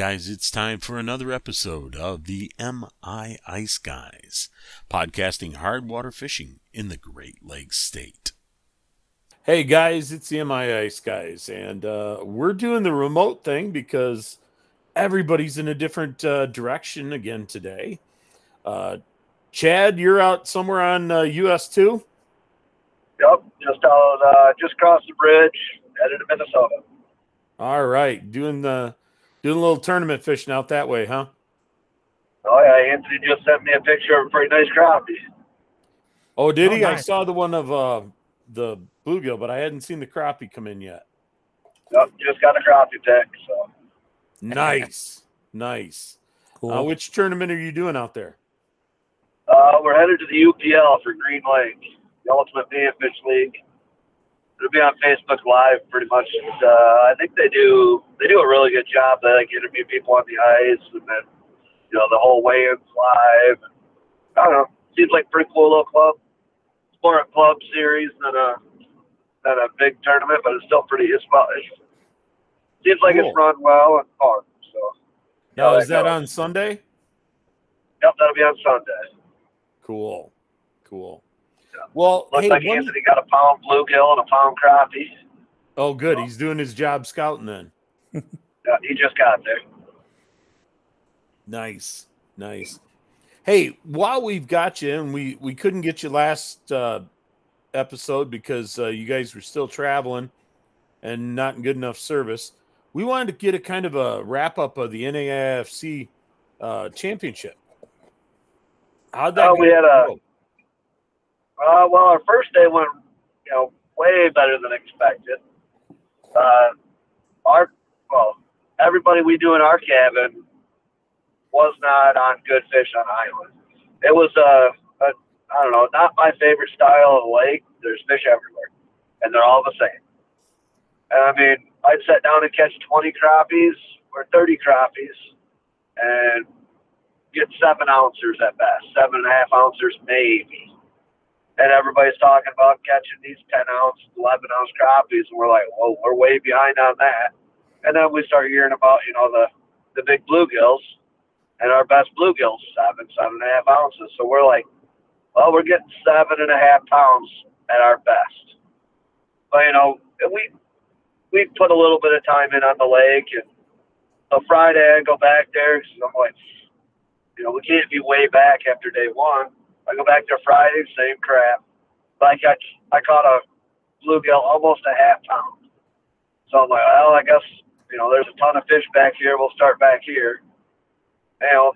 Guys, it's time for another episode of the MI Ice Guys, podcasting hard water fishing in the Great Lakes State. Hey guys, it's the MI Ice Guys, and uh, we're doing the remote thing because everybody's in a different uh, direction again today. Uh, Chad, you're out somewhere on uh, US two. Yep, just out, uh, just across the bridge, headed to Minnesota. All right, doing the doing a little tournament fishing out that way, huh? Oh yeah, Anthony just sent me a picture of a pretty nice crappie. Oh, did Oh, he? I saw the one of uh, the bluegill, but I hadn't seen the crappie come in yet. Yep, just got a crappie pick. So Nice, nice. Cool. Uh, which tournament are you doing out there? uh, we're headed to the UPL for Green Lake, the Ultimate Panfish League. It'll be on Facebook Live pretty much. And, uh, I think they do they do a really good job. They like interview people on the ice, and then you know the whole weigh-ins live. I don't know. Seems like a pretty cool little club. It's more a club series than a than a big tournament, but it's still pretty. It's well. Seems like Cool. it's run well and fun. So Now, is that no. on Sunday? yep, that'll be on Sunday. Cool, cool. Well, Looks hey, like one- Anthony got a pound bluegill and a pound crappie. oh, good. He's doing his job scouting then. Yeah, he just got there. Nice, nice. Hey, while we've got you, and we we couldn't get you last uh, episode because uh, you guys were still traveling and not in good enough service. We wanted to get a kind of a wrap up of the NAIFC uh, championship. How'd that? Uh, we had a- Uh, well, our first day went, you know, way better than expected. Uh, our well, everybody we do in our cabin was not on good fish on island. It was a, a I don't know, not my favorite style of lake. There's fish everywhere, and they're all the same. And I mean, I'd sit down and catch 20 crappies or 30 crappies, and get seven ounces at best, seven and a half ounces maybe. And everybody's talking about catching these 10 ounce, 11 ounce crappies, and we're like, whoa, we're way behind on that. And then we start hearing about, you know, the, the big bluegills, and our best bluegills, seven, seven and a half ounces. So we're like, well, we're getting seven and a half pounds at our best. But, you know, we, we put a little bit of time in on the lake, and so Friday I go back there, 'cause I'm like, you know, we can't be way back after day one. I go back there Friday, same crap. But I I caught a bluegill almost a half pound. So I'm like, well, I guess, you know, there's a ton of fish back here. We'll start back here. You know,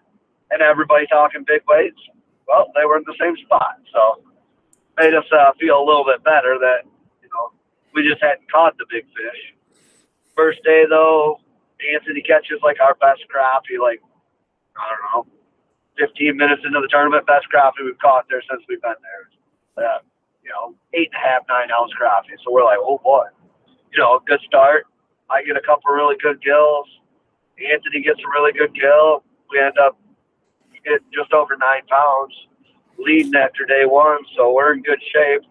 and everybody talking big weights. Well, they were in the same spot. So made us uh, feel a little bit better that, you know, we just hadn't caught the big fish. First day, though, Anthony catches like our best crappie, like, I don't know, 15 minutes into the tournament, best crappie we've caught there since we've been there. Uh, you know, eight and a half, nine ounce crappie. So we're like, oh boy, you know, good start. I get a couple really good gills. Anthony gets a really good gill. We end up getting just over nine pounds, leading after day one. So we're in good shape.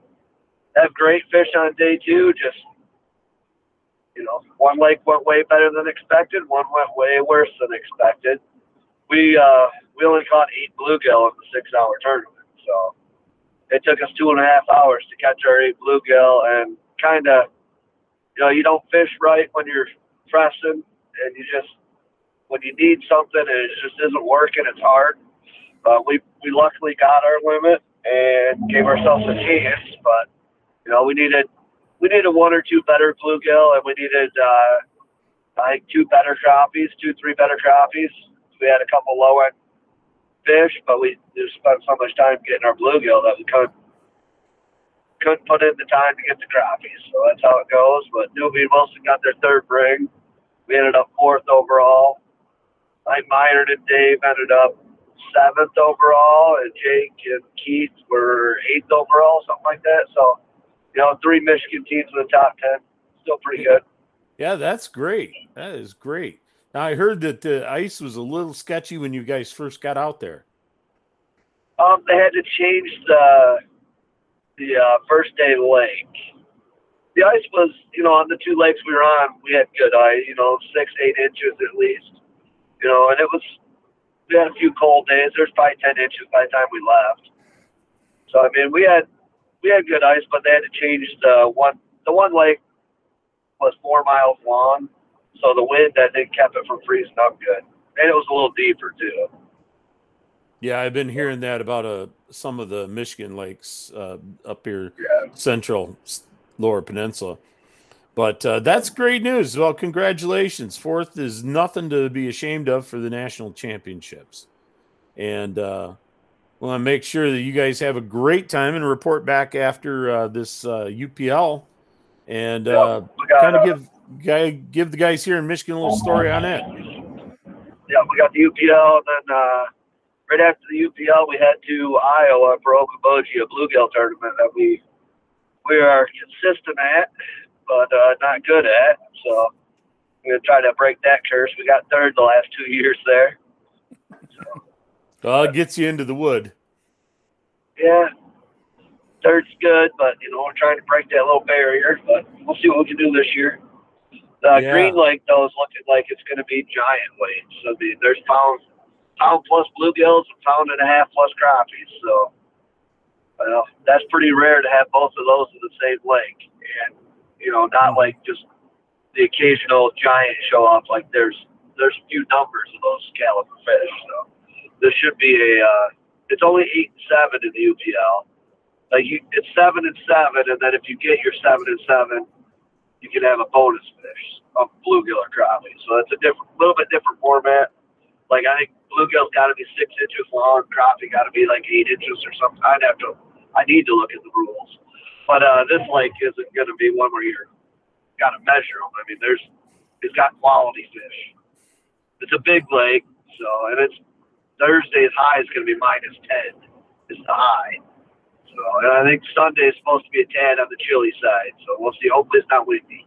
Have great fish on day two. Just, you know, one lake went way better than expected. One went way worse than expected we uh, we only caught eight bluegill in the six hour tournament. So it took us two and a half hours to catch our eight bluegill and kind of, you know, you don't fish right when you're pressing and you just, when you need something and it just isn't working, it's hard. But we, we luckily got our limit and gave ourselves a chance. But, you know, we needed, we needed one or two better bluegill and we needed, uh, I think two better crappies, two, three better crappies. We had a couple low end fish, but we just spent so much time getting our bluegill that we couldn't couldn't put in the time to get the crappies. So that's how it goes. But Newbie and Wilson got their third ring. We ended up fourth overall. Think Myron and Dave ended up seventh overall, and Jake and Keith were eighth overall, something like that. So, you know, three Michigan teams in the top ten. Still pretty good. Yeah, that's great. That is great. Now I heard that the ice was a little sketchy when you guys first got out there. Um, they had to change the the uh, first day lake. The ice was, you know, on the two lakes we were on, we had good ice, you know, six, eight inches at least. You know, and it was we had a few cold days. There's probably ten inches by the time we left. So I mean, we had we had good ice, but they had to change the one the one lake was four miles long, so the wind I think kept it from freezing up good, and it was a little deeper too. Yeah, I've been hearing that about uh, some of the Michigan lakes uh, up here, Yeah. central lower peninsula. But uh, that's great news. Well, congratulations. Fourth is nothing to be ashamed of for the national championships. And uh, want to make sure that you guys have a great time and report back after uh, this uh, UPL and uh, got, kind of uh, give guy give the guys here in Michigan a little story on it. yeah, we got the UPL, and then uh, right after the UPL, we head to Iowa for Okoboji, a bluegill tournament that we we are consistent at, but uh, not good at. So we're gonna try to break that curse. We got third the last two years there. Well, it gets you into the wood. Yeah, third's good, but you know we're trying to break that little barrier. But we'll see what we can do this year. The Yeah. Green Lake though is looking like it's going to be giant weights. I mean, there's pound pound plus bluegills and pound and a half plus crappies. So, well, that's pretty rare to have both of those in the same lake, and you know, not like just the occasional giant show up. Like there's there's a few numbers of those caliber fish. So this should be a. Uh, it's only eight and seven in the UPL. Like you, it's seven and seven, and then if you get your seven and seven, you can have a bonus fish of bluegill or crappie. So it's a different, little bit different format. Like I think bluegill's got to be six inches long, crappie got to be like eight inches or something. I'd have to, I need to look at the rules. But uh, this lake isn't going to be one where you're got to measure them. I mean, there's, it's got quality fish. It's a big lake, so and it's Thursday's high is going to be minus ten. Is the high. So and I think Sunday is supposed to be a tad on the chilly side. So we'll see. Hopefully it's not windy.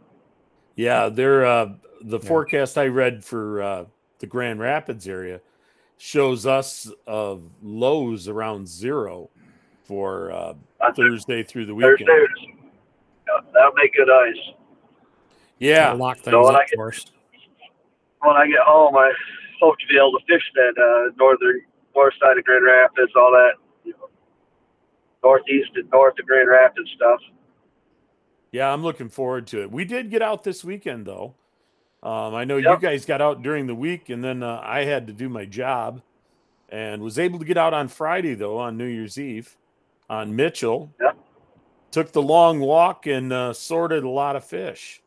Yeah, they're uh, the forecast I read for uh, the Grand Rapids area shows us of lows around zero for uh, Thursday through the weekend. Thursday, yeah, that'll make good ice. Yeah, lock things So when up I get- for us. When I get home, I hope to be able to fish that uh, northern north side of Grand Rapids, all that you know, northeast and north of Grand Rapids stuff. yeah, I'm looking forward to it. We did get out this weekend though. Um, I know you guys got out during the week, and then uh, I had to do my job, and was able to get out on Friday though on New Year's Eve on Mitchell. Yep. Took the long walk and uh, sorted a lot of fish.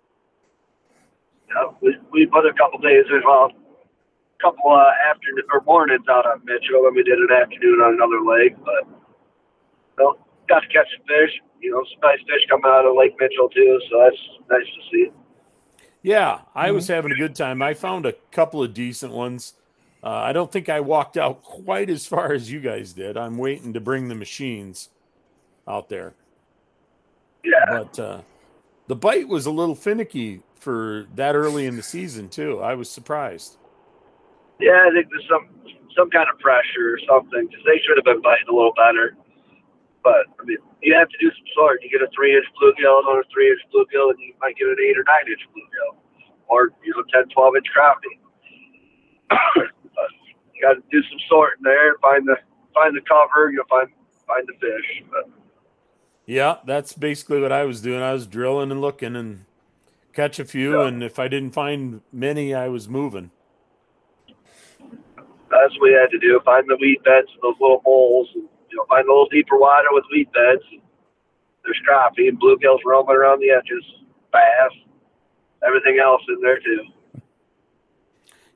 Yeah, we, we put a couple days in, well, a couple uh, afternoon or mornings out on Mitchell, and we did an afternoon on another lake. But well, got to catch some fish. You know, some nice fish coming out of Lake Mitchell too, so that's nice to see. Yeah, I was having a good time. I found a couple of decent ones. Uh, I don't think I walked out quite as far as you guys did. I'm waiting to bring the machines out there. Yeah, But uh, the bite was a little finicky for that early in the season, too. I was surprised. yeah, I think there's some some kind of pressure or something because they should have been biting a little better. But I mean, you have to do some sort. You get a three inch bluegill, on a three inch bluegill, and you might get an eight or nine inch bluegill, or you know, 10, 12 inch crappie. but you got to do some sorting there and find the find the cover. You'll find find the fish. But Yeah, that's basically what I was doing. I was drilling and looking and catch a few. Yeah. And if I didn't find many, I was moving. that's what we had to do. Find the weed beds and those little holes. and you know, find a little deeper water with weed beds. There's crappie and bluegills roaming around the edges, bass, everything else in there too.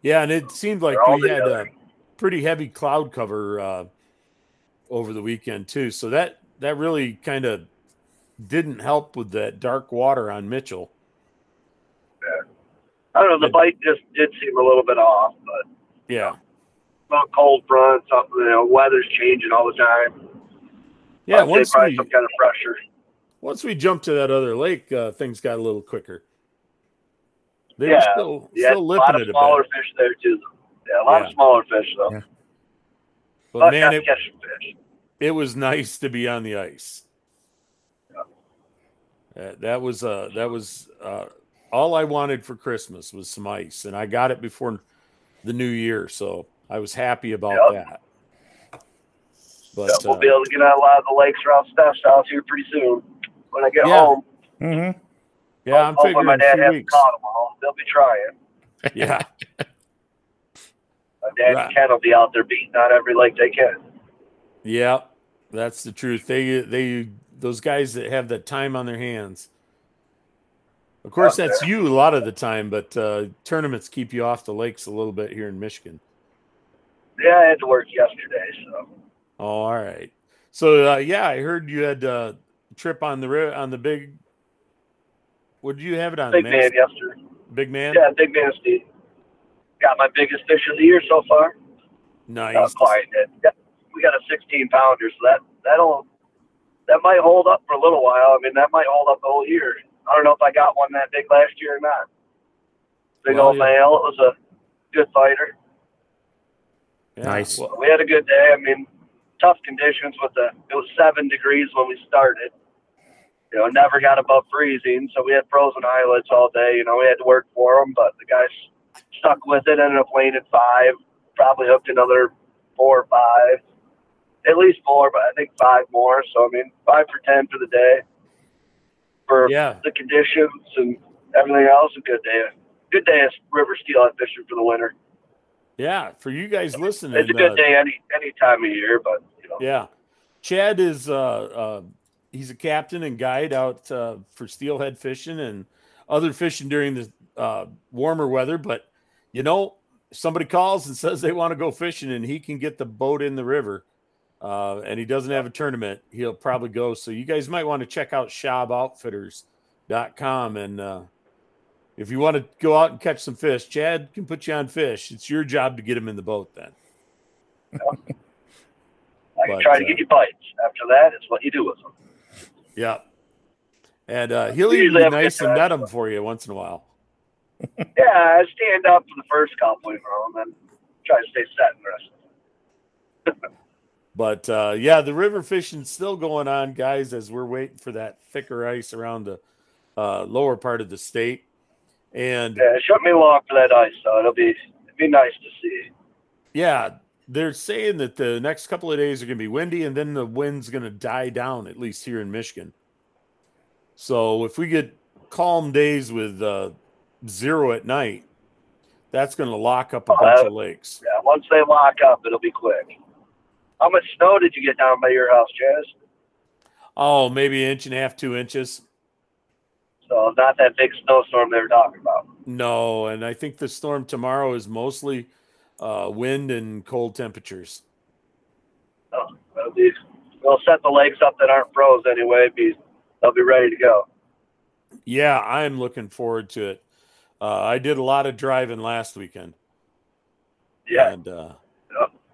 Yeah, and it seemed like They're we had a pretty heavy cloud cover uh, over the weekend too, so that that really kind of didn't help with that dark water on Mitchell. I don't know. The bite just did seem a little bit off, but Yeah, about cold fronts, something. You know, weather's changing all the time. yeah. I'd Once probably we some kind of pressure. once we jumped to that other lake, uh, things got a little quicker. They were Yeah, still Yeah, still a lipping lot of it a smaller bit, fish there too. Yeah, a lot Yeah. of smaller fish though. Yeah. but But man, it, fish. it was nice to be on the ice. Uh, that was uh that was uh all I wanted for Christmas was some ice, and I got it before the new year. So I was happy about Yep. that. But Yeah, we'll uh, be able to get on a lot of the lakes around Steph's house here pretty soon. When I get Yeah. home, Mm-hmm. yeah, I'm hopefully figuring my a dad hasn't weeks. caught them all. They'll be trying. Yeah, My dad Right. and Ken will be out there beating on every lake they can. yeah, that's the truth. They they those guys that have that time on their hands. Of course, Out that's there. you a lot of the time, but uh, tournaments keep you off the lakes a little bit here in Michigan. Yeah, I had to work yesterday, so Oh, all right. So uh, yeah, I heard you had uh, a trip on the ri- on the big. What did you have it on? big Man- man yesterday. Big man. Yeah, big man Steve. Got my biggest fish of the year so far. Nice. Uh, did. We got a 16 pounder, so that that'll that might hold up for a little while. I mean, that might hold up the whole year. I don't know if I got one that big last year or not. Big Well, old yeah. male. It was a good fighter. Yeah, Nice. well, We had a good day. I mean, tough conditions with the it was seven degrees when we started. You know, never got above freezing, so we had frozen eyelets all day. You know, we had to work for them, but the guys stuck with it. Ended up weighing at five. Probably hooked another four or five, at least four, but I think five more. So I mean, five for ten for the day. For yeah. the conditions and everything else, a good day. Good day of river steelhead fishing for the winter. Yeah, for you guys listening, It's a good uh, day any any time of year, but you know. Yeah, Chad is uh, uh, he's a captain and guide out uh, for steelhead fishing and other fishing during the uh, warmer weather. But you know, somebody calls and says they want to go fishing and he can get the boat in the river, uh, and he doesn't have a tournament, he'll probably go. So you guys might want to check out ShabOutfitters.com and. Uh, if you want to go out and catch some fish, Chad can put you on fish. It's your job to get him in the boat then. I can But, try to uh, get you bites. After that, it's what you do with them. Yeah. And uh, he'll usually be have a good nice and net them for you once in a while. Yeah, I stand up for the first couple, you know, and then try to stay set in the rest. But uh, yeah, the river fishing's still going on, guys, as we're waiting for that thicker ice around the uh, lower part of the state. And Yeah, it shouldn't long for that ice, so it'll be it'd be nice to see. yeah, they're saying that the next couple of days are going to be windy and then the wind's going to die down, at least here in Michigan. So if we get calm days with uh, zero at night, that's going to lock up a Oh, bunch that- of lakes. Yeah, once they lock up, it'll be quick. How much snow did you get down by your house, Jazz? Oh, maybe an inch and a half, two inches. So not that big snowstorm they were talking about. No, and I think the storm tomorrow is mostly uh, wind and cold temperatures. Be we'll set the lakes up that aren't froze anyway. Be they'll be ready to go. Yeah, I'm looking forward to it. Uh, I did a lot of driving last weekend, Yeah, and uh,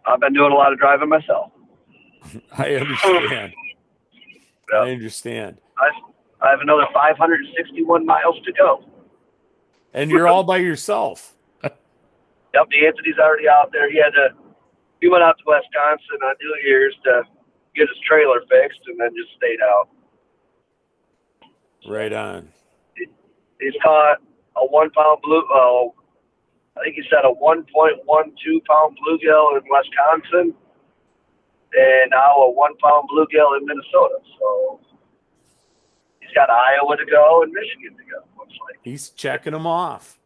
I've been doing a lot of driving myself. I understand. Yeah. I understand. I I have another 561 miles to go. And you're all by yourself. Yep, the Anthony's already out there. He had to. He went out to Wisconsin on New Year's to get his trailer fixed, and then just stayed out. Right on. He's caught a one pound blue. I think he said a 1.12 pound bluegill in Wisconsin, and now a one pound bluegill in Minnesota. So he's got Iowa to go and Michigan to go. Looks like. He's checking them off.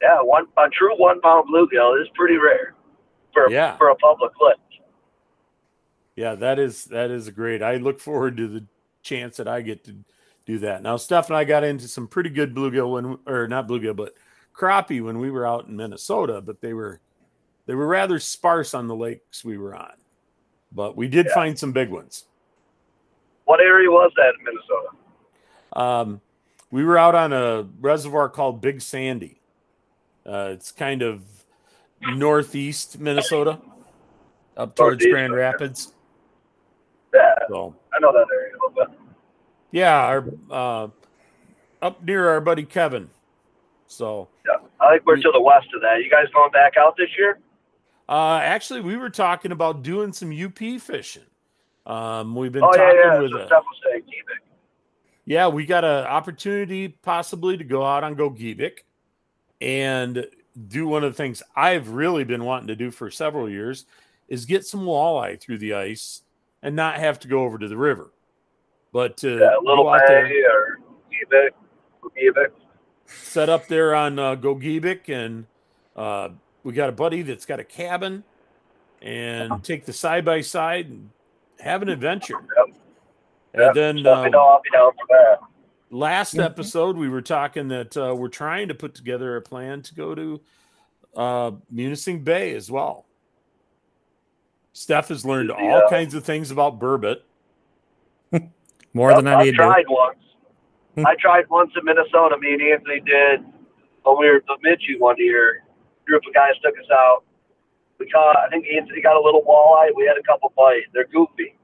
Yeah, one a true one pound bluegill is pretty rare for Yeah. for a public lake. Yeah, that is that is great. I look forward to the chance that I get to do that. Now, Steph and I got into some pretty good bluegill when, or not bluegill, but crappie when we were out in Minnesota. But they were they were rather sparse on the lakes we were on. But we did Yeah. find some big ones. What area was that in Minnesota? Um, we were out on a reservoir called Big Sandy. Uh, it's kind of northeast Minnesota, up towards Northeast, Grand okay. Rapids. Yeah, So I know that area a little bit. yeah, our uh, up near our buddy Kevin. So Yeah, I think we're We- to the west of that. You guys going back out this year? uh, actually, we were talking about doing some UP fishing. Um, we've been Oh talking yeah. with So a, saying yeah, we got an opportunity possibly to go out on Gogebic, and do one of the things I've really been wanting to do for several years is get some walleye through the ice and not have to go over to the river. But to Yeah, Little go out there, or Gibeck, Gibeck. set up there on uh, Gogebic, and uh, we got a buddy that's got a cabin, and take the side by side and have an adventure. Yep. And Yep. then Let me um, know. I'll be down for that. last Mhm. episode we were talking that uh, we're trying to put together a plan to go to uh, Munising Bay as well. Steph has learned all kinds of things about burbot. More Yep, than I I've need to. tried once. Hmm. I tried once in Minnesota. Me and Anthony did when we were at Bemidji one year. A group of guys took us out. We caught. I think he got a little walleye. We had a couple bites. They're goofy.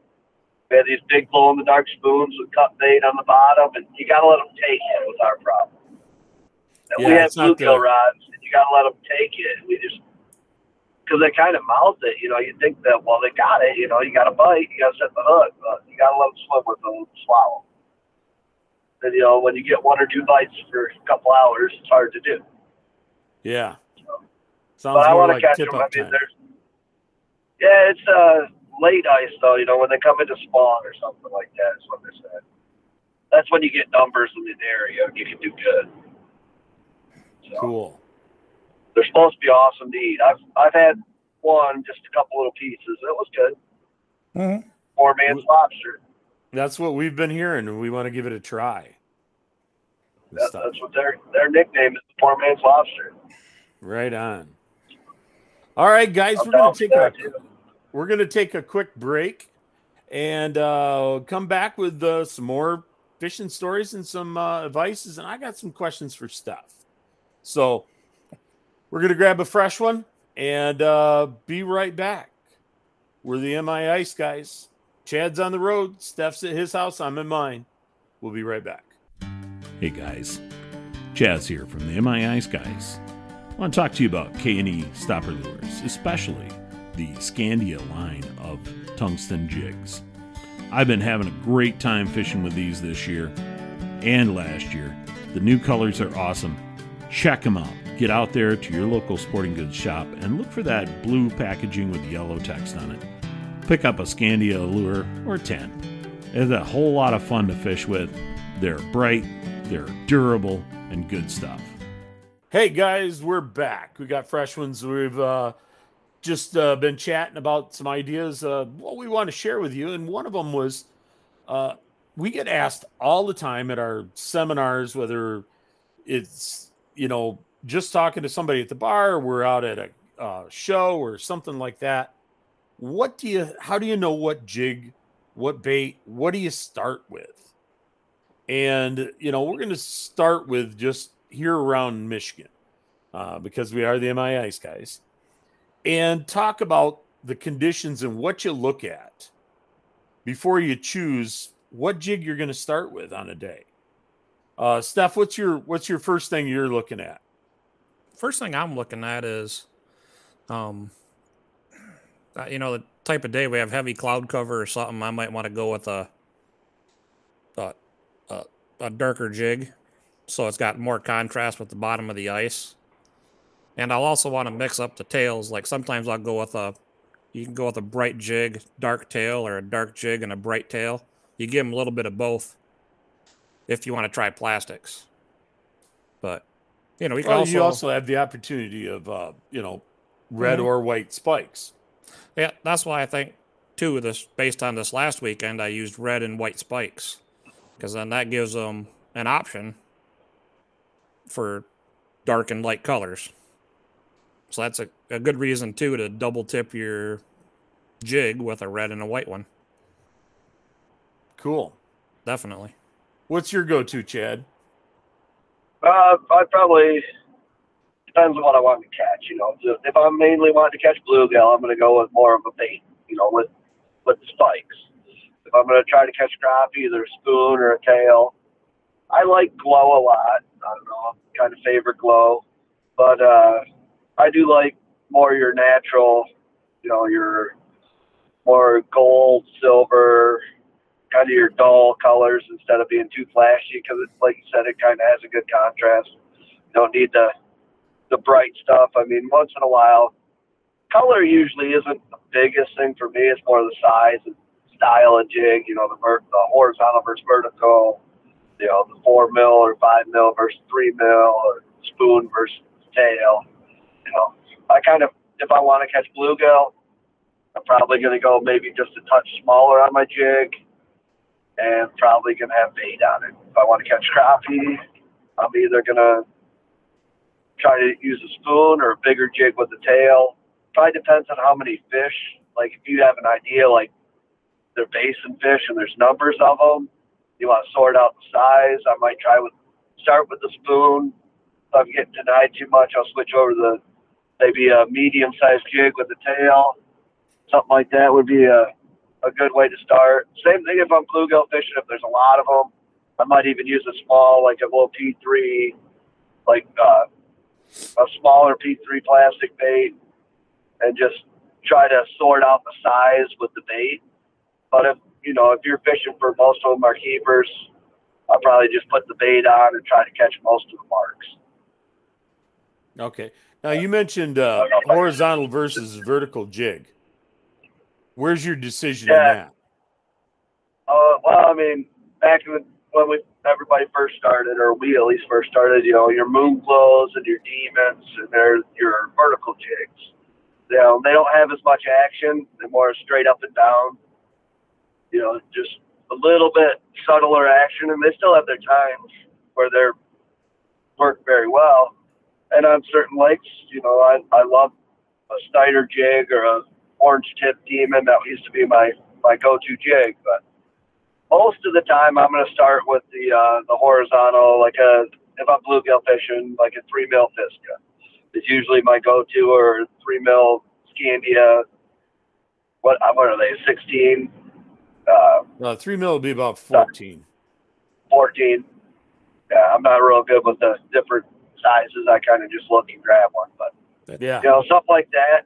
We had these big glow in the dark spoons with cut bait on the bottom, and you got to let them take it. Was our problem. And we Yeah, had it's not bluegill rods, and you got to let them take it. We just because they kind of mouth it, you know. You think that well, they got it, you know. You got to bite, you got to set the hook, but you got to let them swim with them, swallow. And you know, when you get one or two bites for a couple hours, it's hard to do. Yeah. Sounds but I more want to like catch tip them. I up mean, time. there's yeah, it's uh late ice though. You know, when they come into spawn or something like that is what they said. That's when you get numbers in the area. You can do good. So, Cool. They're supposed to be awesome to eat. I've I've had one, just a couple little pieces. It was good. Mhm. Poor man's lobster. That's what we've been hearing, and we want to give it a try. That, that's what their their nickname is. the Poor man's lobster. Right on. All right, guys, we're gonna take a we're gonna take a quick break and uh, come back with uh, some more fishing stories and some uh, advices. And I got some questions for Steph. So we're gonna grab a fresh one and uh, be right back. We're the MI Ice guys. Chad's on the road. Steph's at his house. I'm in mine. We'll be right back. Hey guys, Chaz here from the MI Ice Guys. I want to talk to you about K&E stopper lures, especially the Scandia line of tungsten jigs. I've been having a great time fishing with these this year and last year. The new colors are awesome. Check them out. Get out there to your local sporting goods shop and look for that blue packaging with yellow text on it. Pick up a Scandia lure or 10. It's a whole lot of fun to fish with. They're bright, they're durable, and good stuff. Hey guys, we're back. We got fresh ones. We've uh, just uh, been chatting about some ideas uh, what we want to share with you, and one of them was uh, we get asked all the time at our seminars, whether it's you know just talking to somebody at the bar, we're out at a uh, show or something like that. What do you? How do you know what jig, what bait? What do you start with? And you know, we're going to start with just here around Michigan uh, because we are the MI Ice guys, and talk about the conditions and what you look at before you choose what jig you're going to start with on a day. Uh, Steph, what's your what's your first thing you're looking at? First thing I'm looking at is, um, uh, you know, the type of day we have heavy cloud cover or something. I might want to go with a, a, a, a darker jig, so it's got more contrast with the bottom of the ice. And I'll also want to mix up the tails. Like sometimes I'll go with a, you can go with a bright jig, dark tail, or a dark jig and a bright tail. You give them a little bit of both. If you want to try plastics, but you know, you can Well, also, you also have the opportunity of uh, you know red Mhm. or white spikes. Yeah, that's why I think too. This based on this last weekend, I used red and white spikes because then that gives them an option for dark and light colors. So that's a, a good reason too to double tip your jig with a red and a white one. Cool. Definitely. What's your go-to, Chad? Uh, I probably depends on what I want to catch. You know, if- if I'm mainly wanting to catch bluegill, I'm going to go with more of a bait. You know, with with the spikes. If I'm going to try to catch crappie, either a spoon or a tail. I like glow a lot. I don't know, kind of favorite glow, but uh, I do like more your natural. You know, your more gold, silver, kind of your dull colors instead of being too flashy because like you said it kind of has a good contrast you don't need the the bright stuff. I mean, once in a while, color usually isn't the biggest thing for me. It's more the size and style of jig. You know, the, the horizontal versus vertical. You know, the four mil or five mil versus three mil, or spoon versus tail. You know, I kind of if I want to catch bluegill, I'm probably going to go maybe just a touch smaller on my jig, and probably going to have bait on it. If I want to catch crappie, I'm either going to try to use a spoon or a bigger jig with the tail. Probably depends on how many fish. Like if you have an idea, like they're basin fish and there's numbers of them, you want to sort out the size. I might try with start with the spoon. If I'm getting denied too much, I'll switch over to the maybe a medium sized jig with the tail. Something like that would be a a good way to start. Same thing if I'm bluegill fishing. If there's a lot of them, I might even use a small, like a little P3, like uh, a smaller P3 plastic bait and just try to sort out the size with the bait. But if you know if you're fishing for most of them are keepers, I'll probably just put the bait on and try to catch most of the marks. Okay. Now you mentioned uh, horizontal versus vertical jig. Where's your decision Yeah. on that? Uh, well, I mean, back in the, when we everybody first started, or we at least first started, you know, your moon glows and your demons and their your vertical jigs. You know, they don't have as much action. They're more straight up and down. You know, just a little bit subtler action, and they still have their times where they're work very well. And on certain lakes, you know, I I love a Snyder jig or a orange tip demon. That used to be my my go-to jig, but most of the time I'm going to start with the uh, the horizontal, like a if I'm bluegill fishing, like a three mil Fiska. It's usually my go-to or three mil Scandia. What what are they? Sixteen, uh, Uh, three mil would be about fourteen. fourteen. Yeah, I'm not real good with the different sizes. I kind of just look and grab one, but Yeah. you know, stuff like that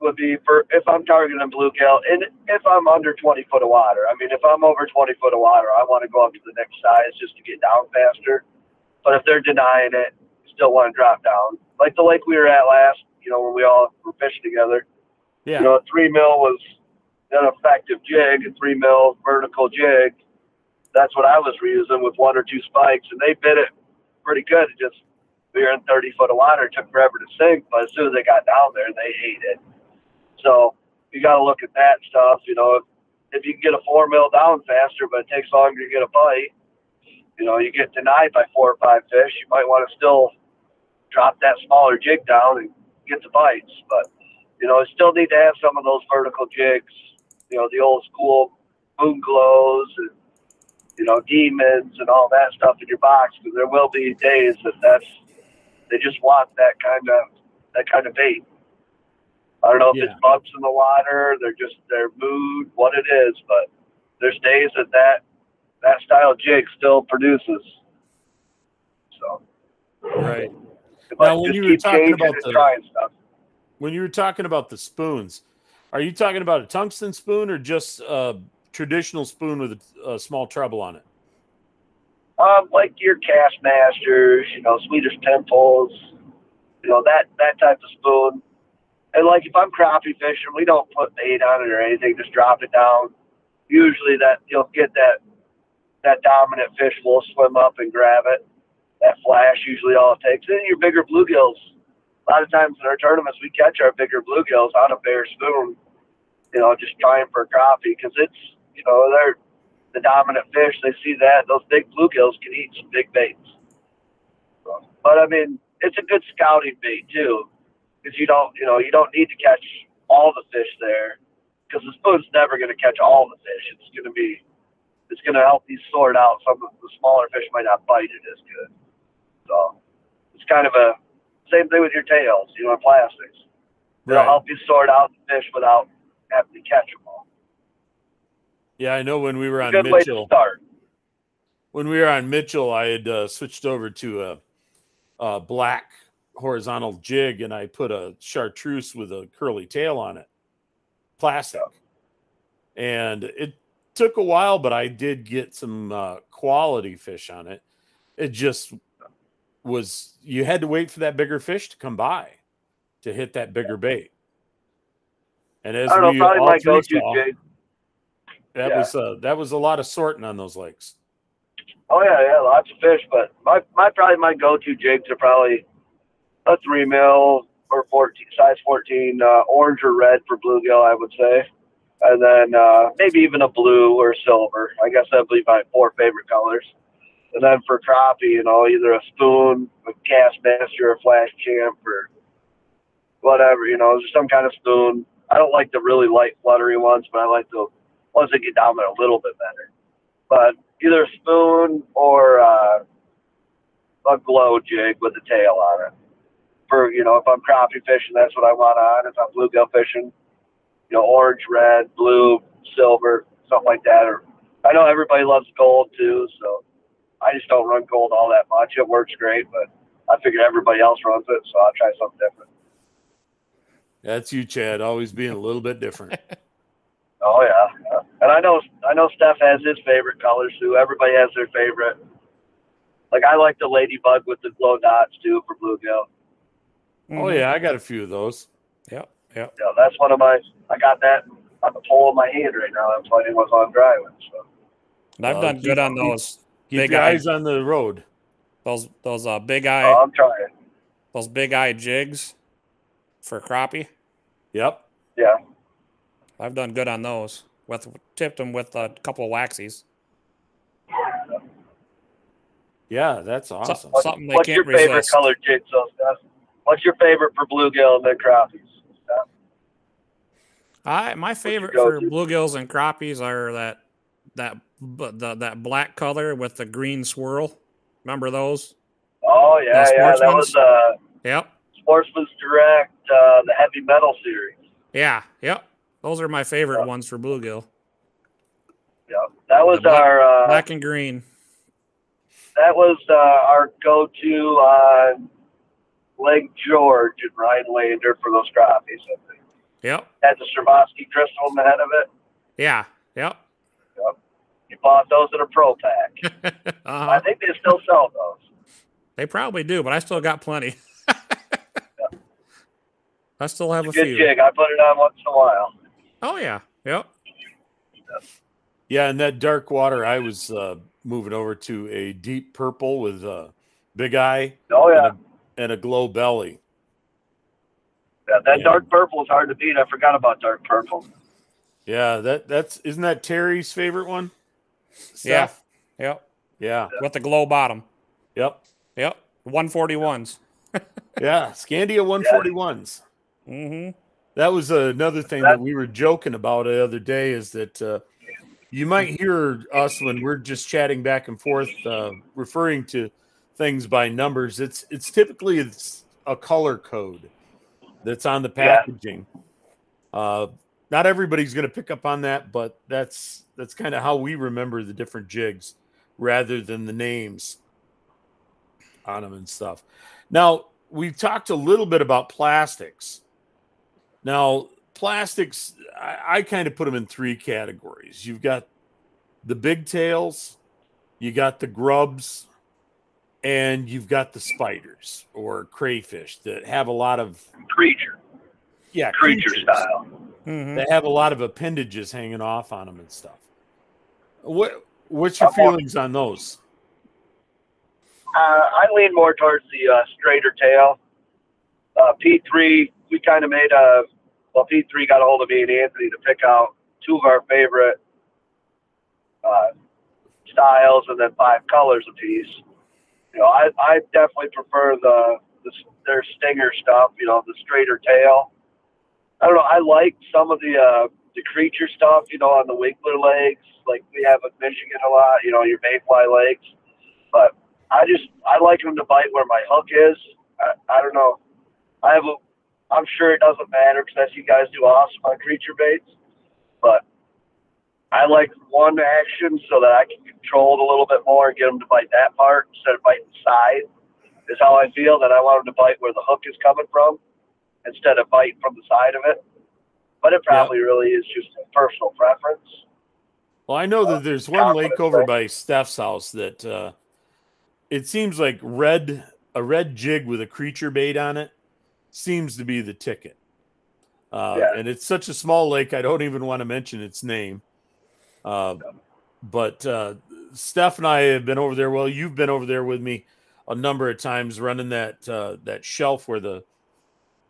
would be for if I'm targeting bluegill and if I'm under 20 foot of water. I mean, if I'm over 20 foot of water, I want to go up to the next size just to get down faster. But if they're denying it, still want to drop down. Like the lake we were at last, you know, when we all were fishing together, Yeah. you know, a three mil was an effective jig, a three mil vertical jig. That's what I was reusing with one or two spikes, and they bit it pretty good. It just we were in 30 foot of water. It took forever to sink, but as soon as they got down there, they ate it. So you got to look at that stuff. You know, if, if you can get a four mil down faster, but it takes longer to get a bite, you know, you get denied by four or five fish. You might want to still drop that smaller jig down and get the bites. But you know, you still need to have some of those vertical jigs. You know, the old school moon glows and you know demons and all that stuff in your box because there will be days that that's they just want that kind of that kind of bait. I don't know if Yeah. it's bumps in the water, they're just their mood, what it is, but there's days that that that style jig still produces. So Right. Now, when you were talking about the- trying stuff. When you were talking about the spoons, are you talking about a tungsten spoon or just a traditional spoon with a, a small treble on it? Um, like your cast masters, you know, Swedish Pimples, you know, that that type of spoon. And like if I'm crappie fishing, we don't put bait on it or anything, just drop it down. Usually that you'll get that that dominant fish will swim up and grab it. That flash usually all it takes. Then your bigger bluegills. A lot of times in our tournaments we catch our bigger bluegills on a bare spoon, you know, just trying for a crappie because it's you know, they're the dominant fish. They see that those big bluegills can eat some big baits. But I mean, it's a good scouting bait too, because you don't, you know, you don't need to catch all the fish there, because the spoon's never going to catch all the fish. It's going to be, it's going to help you sort out some of the smaller fish might not bite it as good. So it's kind of a same thing with your tails, you know, plastics. It'll Right. help you sort out the fish without having to catch them all. Yeah, I know when we were on Good way to Mitchell. start. When we were on Mitchell, I had uh, switched over to a, a black horizontal jig, and I put a chartreuse with a curly tail on it, plastic. And it took a while, but I did get some uh, quality fish on it. It just was you had to wait for that bigger fish to come by to hit that bigger bait. And as I don't we know, probably all three saw, that yeah. was uh, that was a lot of sorting on those lakes. Oh yeah, yeah, lots of fish. But my my probably my go-to jigs are probably a three mil or fourteen size fourteen, uh, orange or red for bluegill, I would say, and then uh, maybe even a blue or silver. I guess that'd be my four favorite colors. And then for crappie, you know, either a spoon, a cast master, a flash champ, or whatever. You know, just some kind of spoon. I don't like the really light fluttery ones, but I like the ones that get down there a little bit better. But either a spoon or uh, a glow jig with a tail on it. For you know, if I'm crappie fishing, that's what I want on. If I'm bluegill fishing, you know, orange, red, blue, silver, something like that. Or I know everybody loves gold too, so I just don't run gold all that much. It works great, but I figure everybody else runs it, so I'll try something different. That's you, Chad, always being a little bit different. Oh yeah, yeah. and I know I know Steph has his favorite colors too. Everybody has their favorite. Like I like the ladybug with the glow dots too for bluegill. oh yeah, I got a few of those. Yep. Yep. Yeah, that's one of my. I got that on the pole of my hand right now. I'm fighting what's on dry with. So And I've Uh, done good on keep- those Keep Big your eye. eyes on the road. those those uh big oh, eye I'm trying. those big eye jigs for crappie. Yep. Yeah, I've done good on those. With tipped them with a couple of waxies. Yeah, that's So- awesome. What- something they what's can't your favorite resist. color jigsaw stuff? What's your favorite for bluegill and then crappies? Steph? I my favorite for bluegills and crappies are that that the, that black color with the green swirl. Remember those? Oh yeah, The yeah. That was uh, Yep. Sportsman's Direct, uh, the heavy metal series. Yeah. Yep. Those are my favorite ones for bluegill. Yeah, that was black- our uh, Black and green. that was uh, our go-to on Lake George and Rhinelander for those crappies. I think. Yep. Had the Swarovski crystal on the head of it. Yeah. Yep. Yep. You bought those in a pro pack. I uh-huh. think they still sell those. They probably do, but I still got plenty. I still have a Good few. jig. I put it on once in a while. Oh yeah. Yep. Yeah, in that dark water, I was uh, moving over to a deep purple with a big eye Oh yeah, and, a, and a glow belly. yeah that Yeah. dark purple is hard to beat. I forgot about dark purple. Yeah, that that's isn't that Terry's favorite one? Yeah. Yep. Yeah. With the glow bottom. Yep. Yep. 141s. Yeah. Scandia 141s. Mm-hmm. That was another thing that we were joking about the other day is that uh, you might hear us when we're just chatting back and forth, uh, referring to things by numbers. It's it's typically it's a color code that's on the Yeah. packaging. Uh, not everybody's going to pick up on that, but that's that's kind of how we remember the different jigs rather than the names on them and stuff. Now we've talked a little bit about plastics. Now, plastics, I, I kind of put them in three categories. You've got the big tails, you got the grubs, and you've got the spiders or crayfish that have a lot of Creature, yeah creature creatures style. Mm-hmm. They have a lot of appendages hanging off on them and stuff. What what's your feelings on those? Uh, I lean more towards the uh, straighter tail. Uh, P3, we kind of made a, well, P3 got a hold of me and Anthony to pick out two of our favorite uh, styles and then five colors apiece. You know, I, I definitely prefer the, the their stinger stuff, you know, the straighter tail. I don't know. I like some of the uh, the creature stuff, you know, on the wiggler legs, like we have in Michigan a lot. You know, your mayfly legs. But I just I like them to bite where my hook is. I, I don't know. I have a. I'm sure it doesn't matter because you guys do awesome on creature baits, but I like one action so that I can control it a little bit more and get them to bite that part instead of biting the side. Is how I feel that I want them to bite where the hook is coming from instead of biting from the side of it. But it probably really is just a personal preference. Well, I know that there's one lake over by Steph's house that uh, it seems like red a red jig with a creature bait on it seems to be the ticket. Uh, Yeah. And it's such a small lake, I don't even want to mention its name. Uh, but uh, Steph and I have been over there. Well, you've been over there with me a number of times, running that uh, that shelf where the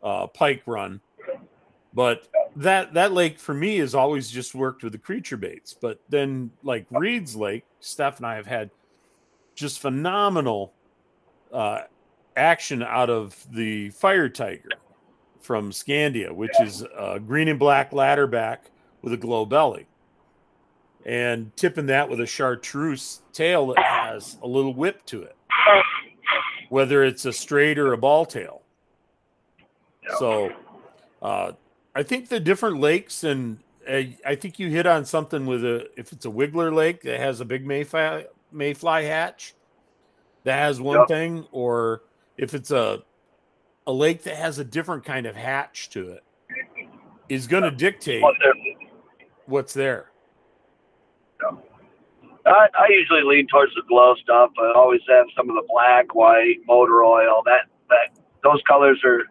uh, pike run. But that that lake for me has always just worked with the creature baits. But then, like Reed's Lake, Steph and I have had just phenomenal uh, action out of the fire tiger from Scandia, which is a green and black ladderback with a glow belly, and tipping that with a chartreuse tail that has a little whip to it, whether it's a straight or a ball tail. Yeah. So, uh, I think the different lakes, and uh, I think you hit on something with a if it's a wiggler lake that has a big mayfly mayfly hatch, that has one Yep. thing, or if it's a a lake that has a different kind of hatch to it, is going to dictate what's there. I, I usually lean towards the glow stuff. I always have some of the black, white, motor oil. That that those colors are,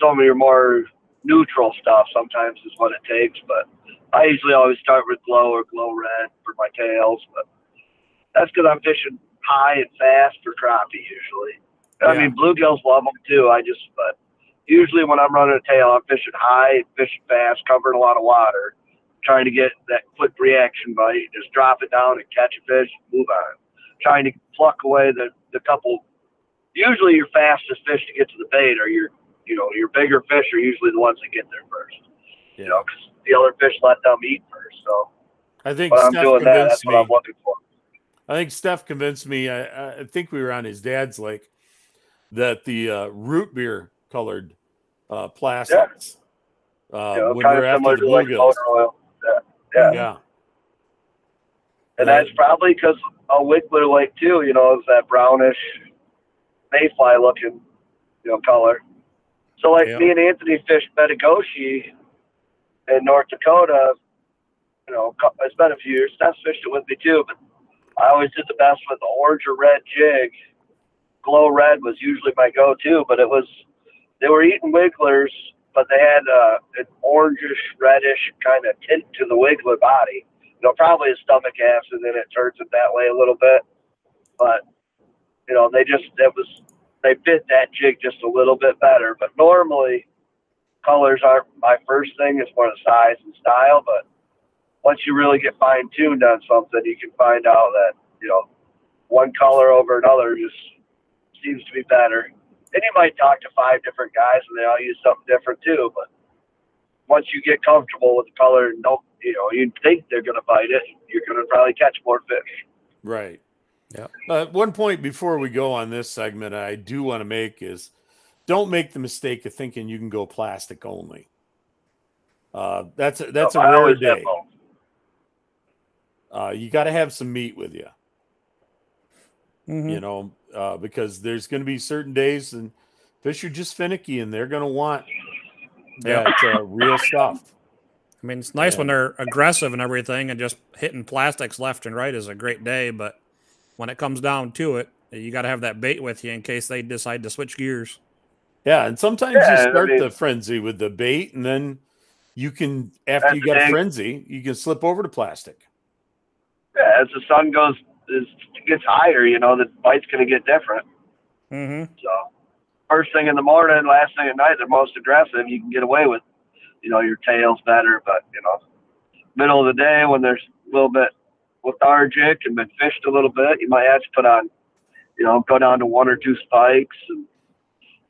some of your more neutral stuff. Sometimes is what it takes, but I usually always start with glow or glow red for my tails. But that's because I'm fishing high and fast for crappie usually. I mean, bluegills love them too. I just, but usually when I'm running a tail, I'm fishing high, fishing fast, covering a lot of water trying to get that quick reaction bite, just drop it down and catch a fish, move on. Trying to pluck away the, the couple. Usually, your fastest fish to get to the bait are your, you know, your bigger fish are usually the ones that get there first. You know, because the other fish let them eat first. So, I think Steph that. Convinced what me. I'm looking for. I think Steph convinced me. I, I think we were on his dad's lake that the uh, root beer colored uh, plastics. Uh, You know, when we're after the to like oil. Yeah. yeah. Yeah. And that's probably because a wiggler lake too, you know, is that brownish mayfly looking, you know, color. So like Yeah. me and Anthony fished Metigoshe in North Dakota, you know, it's been a few years. Steph's fished it with me too, but I always did the best with the orange or red jig. Glow red was usually my go-to, but it was they were eating wigglers, but they had uh, an orangish, reddish kind of tint to the wiggler body you know, probably a stomach acid, and then it turns it that way a little bit. But you know, they just it was they fit that jig just a little bit better. But normally, colors aren't my first thing. It's more the size and style. But once you really get fine tuned on something, you can find out that you know one color over another just seems to be better. And you might talk to five different guys, and they all use something different too. But once you get comfortable with the color and you know, you think they're going to bite it, you're going to probably catch more fish. Right. Yep. Uh, one point before we go on this segment, I do want to make is don't make the mistake of thinking you can go plastic only. Uh, that's a, that's a I rare day. Uh, you got to have some meat with you, Mhm. you know, uh, because there's going to be certain days and fish are just finicky and they're going to want Yeah. that uh, real stuff. I mean, it's nice when they're aggressive and everything, and just hitting plastics left and right is a great day. But when it comes down to it, you got to have that bait with you in case they decide to switch gears. Yeah, and sometimes Yeah, you start mean- the frenzy with the bait, and then you can, after you the got a frenzy, you can slip over to plastic. Yeah, as the sun goes, is gets higher, you know, the bite's going to get different. Mm-hmm. So, first thing in the morning, last thing at night, they're most aggressive. You can get away with, you know, your tails better. But you know, middle of the day when there's a little bit lethargic and been fished a little bit, you might have to put on, you know, go down to one or two spikes and.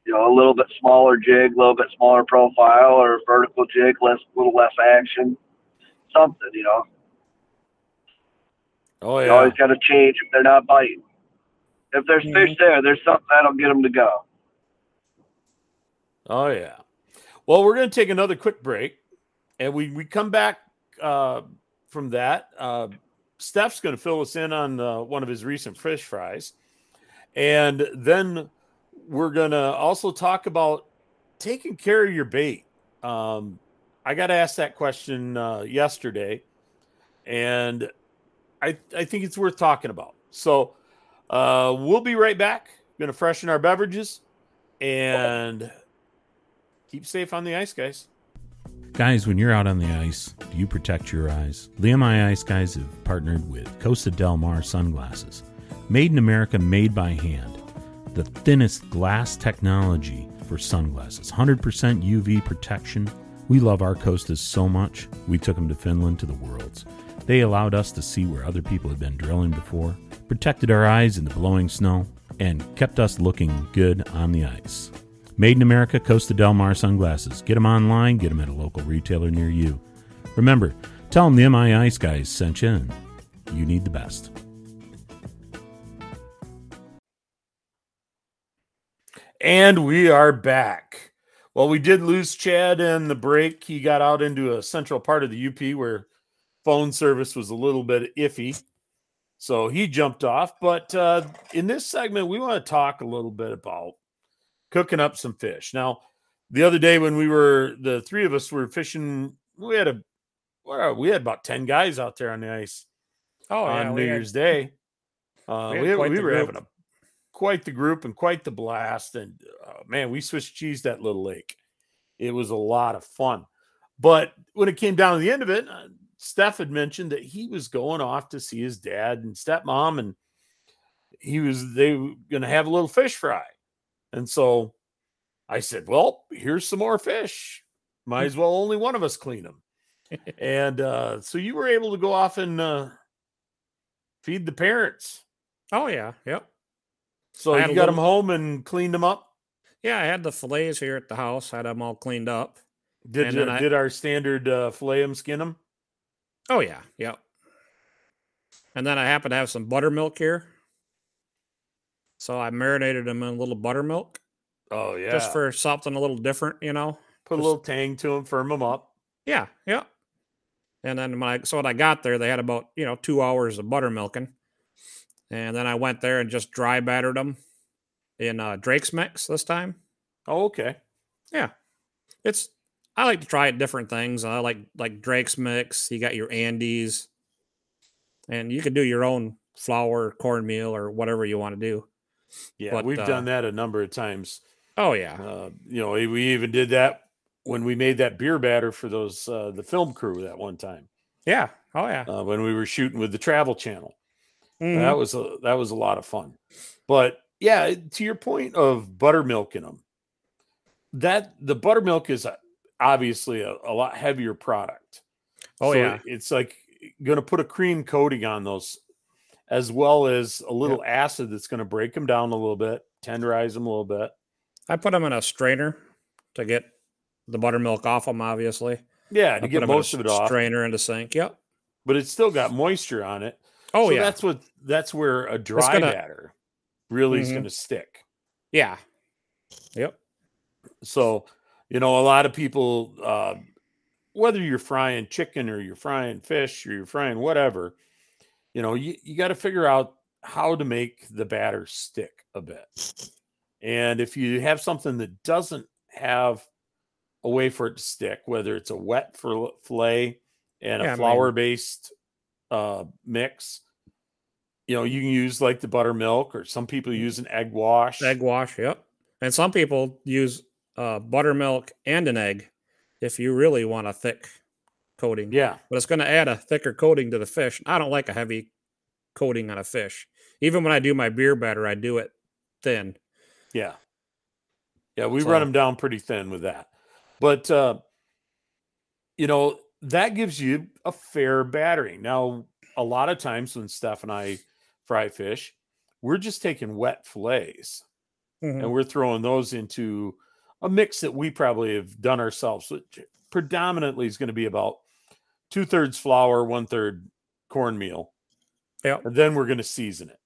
You know, a little bit smaller jig, a little bit smaller profile, or vertical jig, less, a little less action, something. You know, Oh you yeah, always got to change if they're not biting. If there's Mm-hmm. fish there, there's something that'll get them to go. oh yeah. Well, we're going to take another quick break, and we we come back uh, from that. Uh, Steph's going to fill us in on uh, one of his recent fish fries, and then we're going to also talk about taking care of your bait. Um, I got asked that question uh, yesterday, and I I think it's worth talking about. So uh, we'll be right back Gonna freshen our beverages and keep safe on the ice, guys. Guys, when you're out on the ice, do you protect your eyes? The MI Ice guys have partnered with Costa Del Mar sunglasses. Made in America, made by hand. The thinnest glass technology for sunglasses. 100% UV protection. We love our Costas so much, we took them to Finland to the Worlds. They allowed us to see where other people had been drilling before, protected our eyes in the blowing snow, and kept us looking good on the ice. Made in America Costa Del Mar sunglasses. Get them online, get them at a local retailer near you. Remember, tell them the MI Ice guys sent you and you need the best. And we are back. Well, we did lose Chad in the break. He got out into a central part of the UP where phone service was a little bit iffy. So he jumped off. But uh, in this segment, we want to talk a little bit about cooking up some fish. Now, the other day when we were, the three of us were fishing, we had a, well, we had about 10 guys out there on the ice Oh, on yeah. New had- Year's Day. Uh, we we, had we, were group. having a quite the group and quite the blast. And uh, man, we Swiss cheese that little lake. It was a lot of fun. But when it came down to the end of it, uh, Steph had mentioned that he was going off to see his dad and stepmom, and he was they were going to have a little fish fry. And so I said, "Well, here's some more fish. Might as well only one of us clean them." and uh, so you were able to go off and uh, feed the parents. Oh, yeah. Yep. So I you got them home and cleaned them up. Yeah, I had the fillets here at the house, had them all cleaned up. Did uh, I- did our standard uh, fillet them, skin them? Oh, yeah. Yep. And then I happen to have some buttermilk here. So I marinated them in a little buttermilk Oh yeah, just for something a little different, you know? put a little tang to them, firm them up. Yeah, yeah. And then when I so when I got there, they had about you know two hours of buttermilking, and then I went there and just dry battered them in uh, Drake's mix this time. Oh okay. Yeah, it's I like to try different things. I like like Drake's mix. You got your Andy's, and you can do your own flour, cornmeal, or whatever you want to do. Yeah, But, we've uh, done that a number of times. Oh yeah, Uh, you know, we we even did that when we made that beer batter for those uh, the film crew that one time yeah, oh yeah. uh, when we were shooting with the Travel Channel. Mhm. That was a that was a lot of fun. But yeah, to your point of buttermilk in them, that the buttermilk is a- obviously a, a lot heavier product. Oh, So yeah. it's like going to put a cream coating on those, as well as a little acid that's going to break them down a little bit, tenderize them a little bit. I put them in a strainer to get the buttermilk off them. Obviously, Yeah, I to put get 'em in a most of it off, Strainer in the sink. Yep. but it's still got moisture on it. Oh so yeah. that's what that's where a dry gonna- batter really is Mhm. going to stick. yeah. Yep. So, you know, a lot of people, uh, whether you're frying chicken or you're frying fish or you're frying whatever, you know, you, you got to figure out how to make the batter stick a bit. And if you have something that doesn't have a way for it to stick, whether it's a wet fil- fillet and Yeah, a flour based uh, mix, you know, you can use like the buttermilk or some people use an egg wash. Egg wash. Yep. And some people use uh, buttermilk and an egg if you really want a thick coating. Yeah. But it's going to add a thicker coating to the fish. I don't like a heavy coating on a fish. Even when I do my beer batter, I do it thin. Yeah. Yeah, we run them down pretty thin with that. But uh you know, that gives you a fair battering. Now, a lot of times when Steph and I fry fish, we're just taking wet fillets Mhm. and we're throwing those into a mix that we probably have done ourselves, which predominantly is going to be about two thirds flour, one third cornmeal. Yep. And then we're going to season it.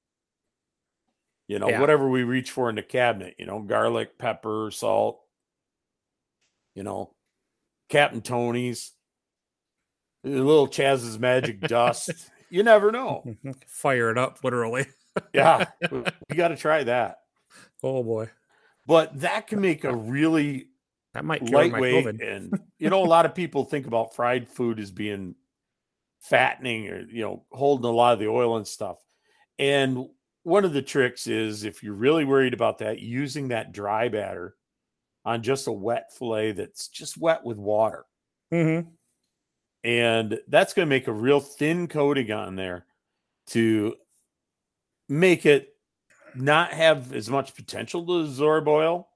You know, Yeah. whatever we reach for in the cabinet, you know, garlic, pepper, salt, you know, Captain Tony's, a little Chaz's magic dust. You never know. Fire it up, literally. Yeah. we got to try that. Oh boy. But that can make a really That might cure my lightweight COVID. and you know a lot of people think about fried food as being fattening or you know holding a lot of the oil and stuff and one of the tricks is if you're really worried about that, using that dry batter on just a wet fillet that's just wet with water. Mm-hmm. And that's going to make a real thin coating on there to make it not have as much potential to absorb oil.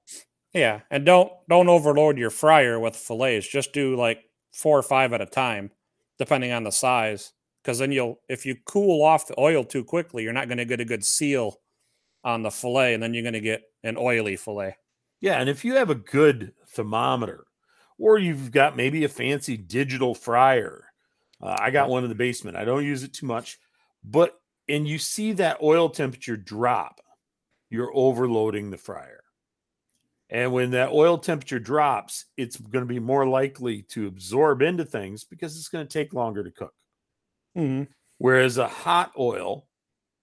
Yeah, and don't don't overload your fryer with fillets. Just do like four or five at a time, depending on the size. Because then you'll, if you cool off the oil too quickly, you're not going to get a good seal on the fillet, and then you're going to get an oily fillet. Yeah, and if you have a good thermometer, or you've got maybe a fancy digital fryer, uh, I got one in the basement. I don't use it too much, but and you see that oil temperature drop, you're overloading the fryer. And when that oil temperature drops, it's going to be more likely to absorb into things because it's going to take longer to cook. Mm-hmm. Whereas a hot oil,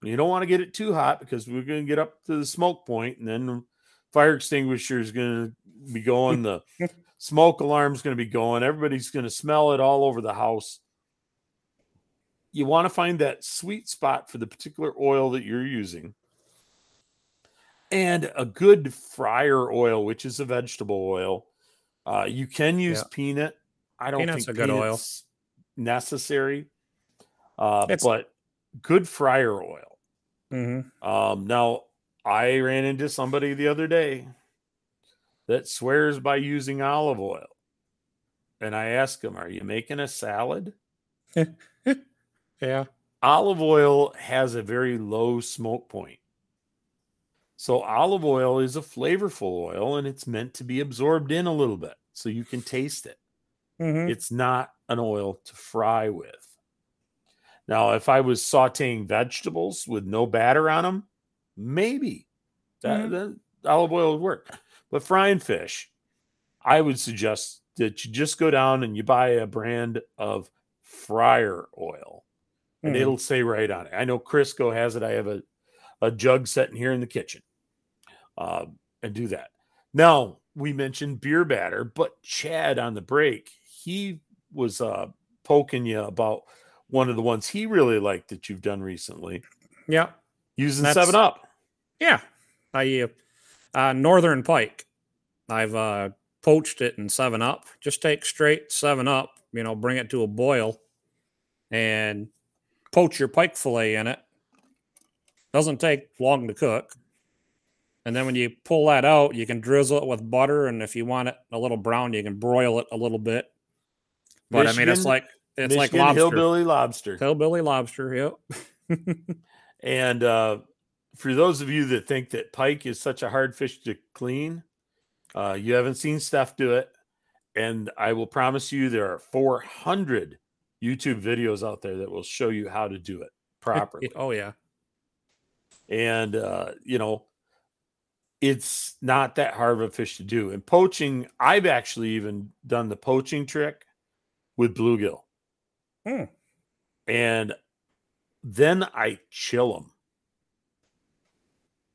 you don't want to get it too hot because we're going to get up to the smoke point and then the fire extinguisher is going to be going, the smoke alarm is going to be going, everybody's going to smell it all over the house. You want to find that sweet spot for the particular oil that you're using. And a good fryer oil, which is a vegetable oil. Uh, you can use Yeah. peanut. I don't Peanut's think a good oil. necessary. Uh, but good fryer oil. Mm-hmm. Um, now I ran into somebody the other day that swears by using olive oil. And I asked him, Are you making a salad? Yeah. Olive oil has a very low smoke point. So olive oil is a flavorful oil and it's meant to be absorbed in a little bit so you can taste it. Mm-hmm. It's not an oil to fry with. Now, if I was sauteing vegetables with no batter on them, maybe that, Mhm. that olive oil would work. But frying fish, I would suggest that you just go down and you buy a brand of fryer oil, and Mhm. it'll say right on it. I know Crisco has it. I have a, a jug sitting here in the kitchen, uh, and do that. Now we mentioned beer batter, but Chad on the break, he was uh, poking you about one of the ones he really liked that you've done recently Yeah. using That's- Seven Up. Yeah. I uh, uh Northern Pike. I've uh poached it in seven up. Just take straight seven up, you know, bring it to a boil and poach your pike fillet in it. Doesn't take long to cook. And then when you pull that out, you can drizzle it with butter. And if you want it a little brown, you can broil it a little bit. But I mean, it's like it's like lobster. hillbilly lobster. Hillbilly lobster. Yep. And uh, for those of you that think that pike is such a hard fish to clean, uh, you haven't seen Steph do it. And I will promise you there are 400 YouTube videos out there that will show you how to do it properly. oh yeah. and uh, you know, it's not that hard of a fish to do. And poaching, I've actually even done the poaching trick with bluegill. Hmm. And then I chill them.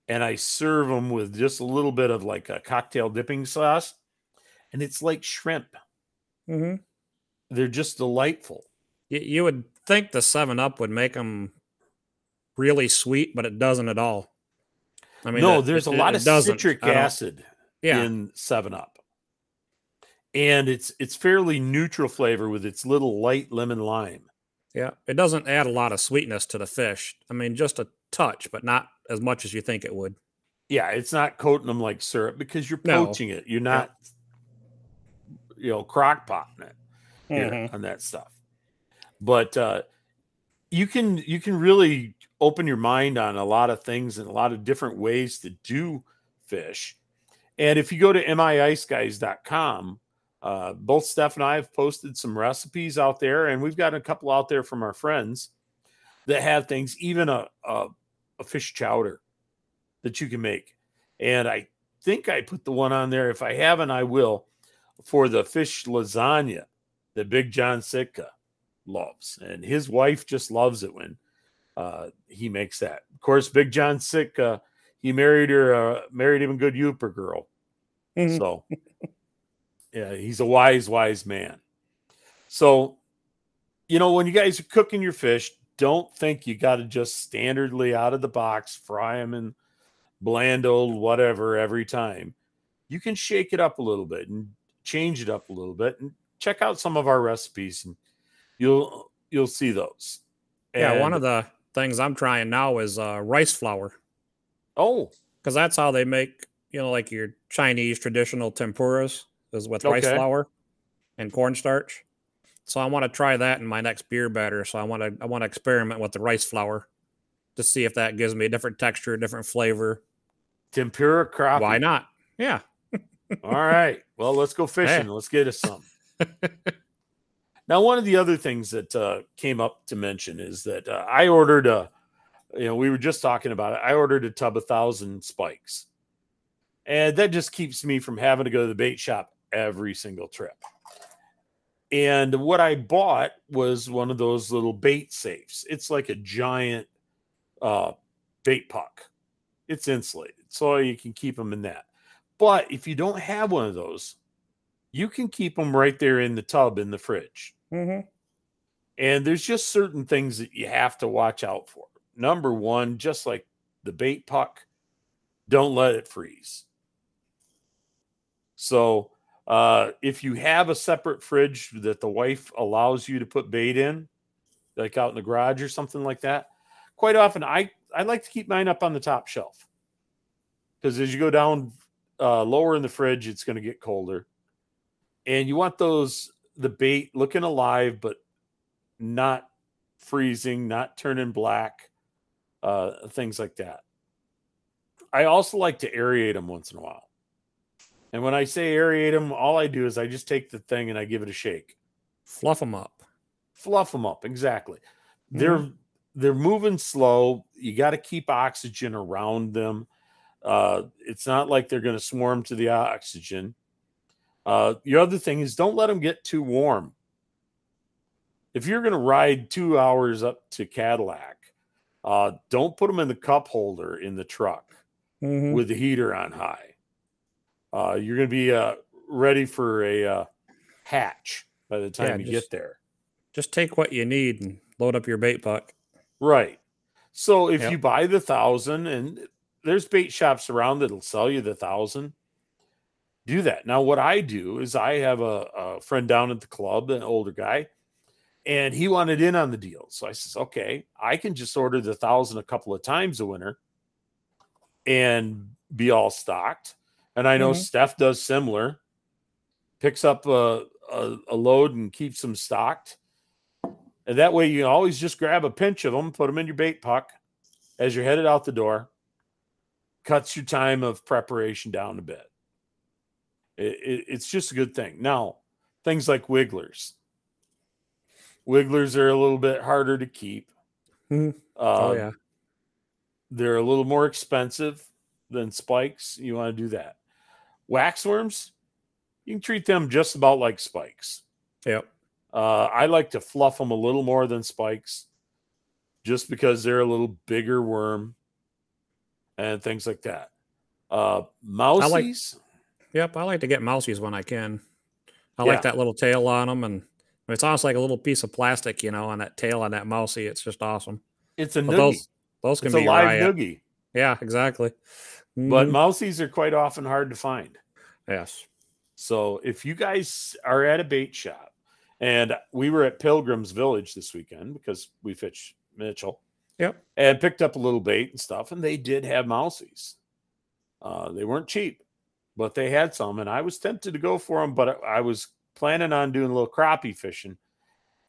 And I serve them with just a little bit of like a cocktail dipping sauce. And it's like shrimp. Mm-hmm. They're just delightful. You, you would think the Seven Up would make them really sweet, but it doesn't at all. I mean, no, it- there's it- a lot of doesn't. citric acid Yeah, in Seven Up, and it's it's fairly neutral flavor with its little light lemon lime. yeah. It doesn't add a lot of sweetness to the fish. I mean, just a touch, but not as much as you think it would. Yeah, it's not coating them like syrup because you're No. poaching it. You're not, you know, crock potting it here Mhm. on that stuff. But uh, you can you can really open your mind on a lot of things and a lot of different ways to do fish. And if you go to miiceguys.com, uh, both Steph and I have posted some recipes out there, and we've got a couple out there from our friends that have things, even a, a, a fish chowder that you can make. And I think I put the one on there. If I haven't, I will for the fish lasagna that Big John Sitka loves. And his wife just loves it when uh, he makes that. Of course, Big John Sitka, he married her, uh, married him a good Yooper girl. Mhm. So, yeah, he's a wise, wise man. So, you know, when you guys are cooking your fish, don't think you got to just standardly out of the box fry them in bland old whatever every time. You can shake it up a little bit and change it up a little bit and check out some of our recipes and you'll you'll see those. Yeah, one of the things I'm trying now is uh, rice flour oh because that's how they make you know like your Chinese traditional tempuras is with rice flour and cornstarch. So I want to try that in my next beer batter. So I want to I want to experiment with the rice flour to see if that gives me a different texture, a different flavor. tempura crappie. Why not? Yeah. All right. Well, let's go fishing. Let's get us some. now, one of the other things that uh, came up to mention is that uh, I ordered a, you know, we were just talking about it. I ordered a tub of thousand spikes, and that just keeps me from having to go to the bait shop every single trip. And what I bought was one of those little bait safes. It's like a giant uh, bait puck. It's insulated, so you can keep them in that. But if you don't have one of those, you can keep them right there in the tub in the fridge. Mm-hmm. And there's just certain things that you have to watch out for. Number one, just like the bait puck, don't let it freeze. So, uh, if you have a separate fridge that the wife allows you to put bait in, like out in the garage or something like that, quite often I I like to keep mine up on the top shelf because as you go down uh, lower in the fridge, it's going to get colder, and you want those the bait looking alive but not freezing, not turning black, uh, things like that. I also like to aerate them once in a while. And when I say aerate them, all I do is I just take the thing and I give it a shake. Fluff them up. Fluff them up, exactly. They're they're moving slow. You got to keep oxygen around them. Uh, it's not like they're going to swarm to the oxygen. Uh, the other thing is don't let them get too warm. If you're going to ride two hours up to Cadillac, uh, don't put them in the cup holder in the truck Mhm. with the heater on high. Uh, you're going to be uh, ready for a uh, hatch by the time Yeah, you just- get there. Just take what you need and load up your bait puck. Right. So if Yep. you buy the thousand, and there's bait shops around that'll sell you the thousand, do that. Now, what I do is I have a, a friend down at the club, an older guy, and he wanted in on the deal. So I says, okay, I can just order the thousand a couple of times a winter and be all stocked. And I know Mhm. Steph does similar, picks up a, a, a load and keeps them stocked. And that way, you always just grab a pinch of them, put them in your bait puck as you're headed out the door. Cuts your time of preparation down a bit. It, it- it's just a good thing. Now, things like wigglers. Wigglers are a little bit harder to keep. Mhm. Uh, oh yeah. They're a little more expensive than spikes. You want to do that. Waxworms, you can treat them just about like spikes. Yep. Uh, I like to fluff them a little more than spikes, just because they're a little bigger worm and things like that. Uh, mousies, Yep. I like to get mousies when I can. I Yeah. like that little tail on them, and it's almost like a little piece of plastic, you know, on that tail on that mousy. It's just awesome. it's a But noogie. those those can It's a live riot. noogie, Yeah, exactly. but Mhm. mousies are quite often hard to find. yes. So if you guys are at a bait shop, and we were at Pilgrim's Village this weekend because we fished Mitchell Yep. and picked up a little bait and stuff, and they did have mousies. Uh, they weren't cheap, but they had some, and I was tempted to go for them, but I was planning on doing a little crappie fishing,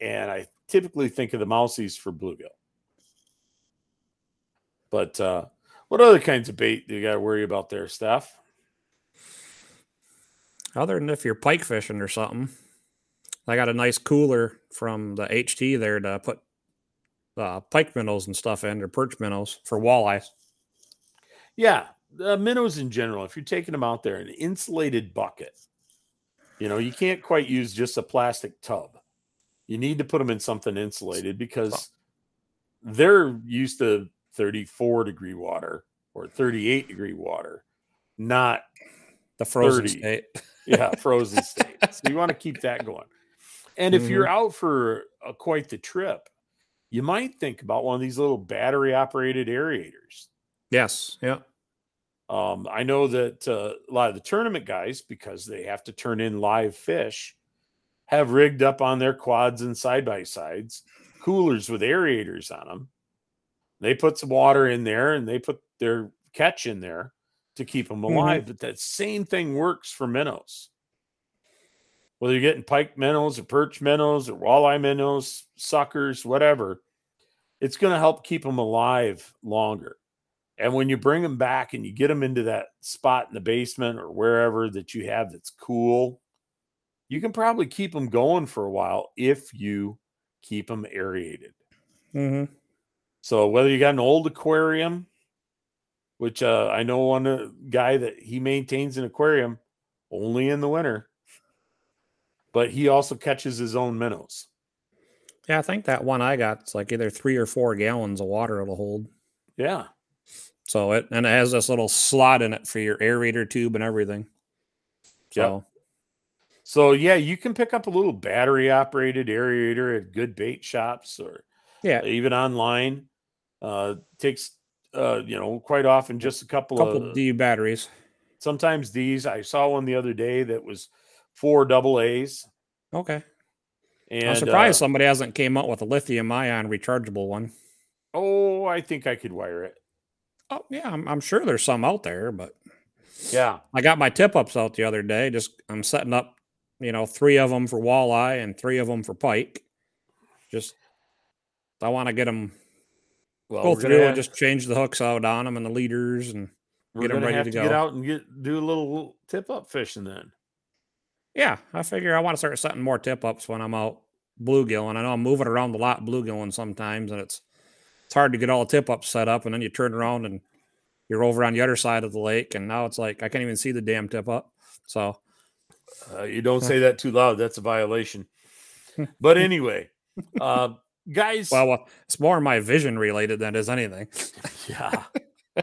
and I typically think of the mousies for bluegill. But uh, what other kinds of bait do you got to worry about there, Steph? Other than if you're pike fishing or something, I got a nice cooler from the HT there to put uh, pike minnows and stuff in, or perch minnows for walleyes. Yeah, the minnows in general. If you're taking them out there, an insulated bucket. You know, you can't quite use just a plastic tub. You need to put them in something insulated because they're used to 34 degree water or 38 degree water, not The frozen 30. state. yeah, frozen state. So you want to keep that going. And if you're out for uh, quite the trip, you might think about one of these little battery operated aerators. Yes. Yeah. Um, I know that uh, a lot of the tournament guys, because they have to turn in live fish, have rigged up on their quads and side by sides coolers with aerators on them. They put some water in there and they put their catch in there to keep them alive. Mm-hmm. But that same thing works for minnows. Whether you're getting pike minnows or perch minnows or walleye minnows, suckers, whatever, it's going to help keep them alive longer. And when you bring them back and you get them into that spot in the basement or wherever that you have that's cool, you can probably keep them going for a while if you keep them aerated. Mm-hmm. So whether you got an old aquarium, which uh, I know one uh, guy that he maintains an aquarium only in the winter, but he also catches his own minnows. Yeah, I think that one I got is like either three or four gallons of water it'll hold. Yeah. So it and it has this little slot in it for your aerator tube and everything. So yep. So yeah, you can pick up a little battery operated aerator at good bait shops or yeah, even online. Uh takes uh you know quite often just a couple, couple of D batteries. Sometimes these I saw one the other day that was four double A's. Okay. And, I'm surprised uh, somebody hasn't came up with a lithium ion rechargeable one. Oh, I think I could wire it. Oh yeah, I'm, I'm sure there's some out there, but yeah, I got my tip ups out the other day. Just I'm setting up, you know, three of them for walleye and three of them for pike. Just I want to get them well, go through have, and just change the hooks out on them and the leaders and get them ready to, to go. Get out and get do a little tip up fishing then. Yeah, I figure I want to start setting more tip ups when I'm out bluegilling. I know I'm moving around a lot bluegilling sometimes, and it's it's hard to get all the tip ups set up, and then you turn around and you're over on the other side of the lake, and now it's like I can't even see the damn tip up. So uh, you don't say that too loud; that's a violation. But anyway, uh, guys. Well, well, it's more my vision related than it is anything. yeah.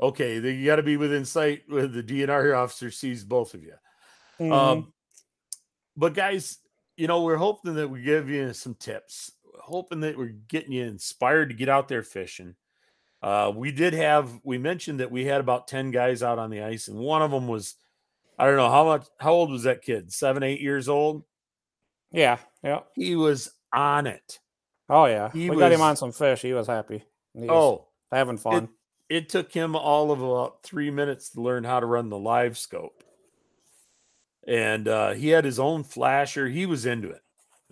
okay, you got to be within sight when the DNR officer sees both of you. Mm-hmm. Um, but guys, you know, we're hoping that we give you some tips, hoping that we're getting you inspired to get out there fishing. Uh, we did have, we mentioned that we had about 10 guys out on the ice, and one of them was, I don't know how much, how old was that kid? Seven, eight years old? Yeah. Yeah. He was on it. Oh, yeah. He we was, got him on some fish. He was happy. He was oh, having fun. It, it took him all of about three minutes to learn how to run the live scope and uh, he had his own flasher. He was into it,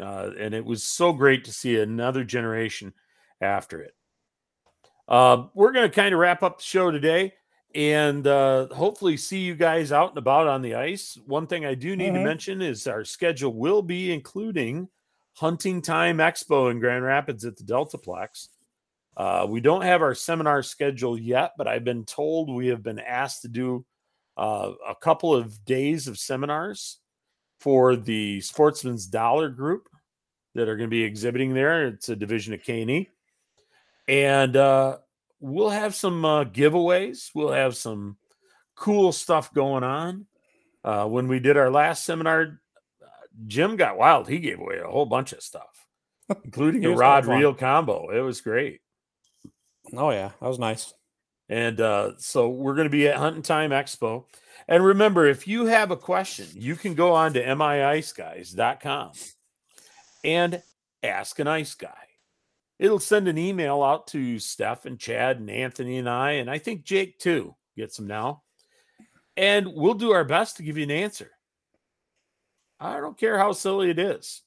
uh, and it was so great to see another generation after it. Uh, we're going to kind of wrap up the show today, and uh, hopefully see you guys out and about on the ice. One thing I do need mm-hmm. to mention is our schedule will be including Hunting Time Expo in Grand Rapids at the Deltaplex. Uh, we don't have our seminar schedule yet, but I've been told we have been asked to do uh, a couple of days of seminars for the Sportsman's Dollar Group that are going to be exhibiting there. It's a division of Caney, and uh, we'll have some uh, giveaways. We'll have some cool stuff going on. Uh, when we did our last seminar, Jim got wild. He gave away a whole bunch of stuff, including a rod reel combo. It was great. Oh yeah, that was nice. And uh, so we're going to be at Hunting Time Expo. And remember, if you have a question, you can go on to miiceguys.com and ask an ice guy. It'll send an email out to Steph and Chad and Anthony and I, and I think Jake too gets them now. And we'll do our best to give you an answer. I don't care how silly it is.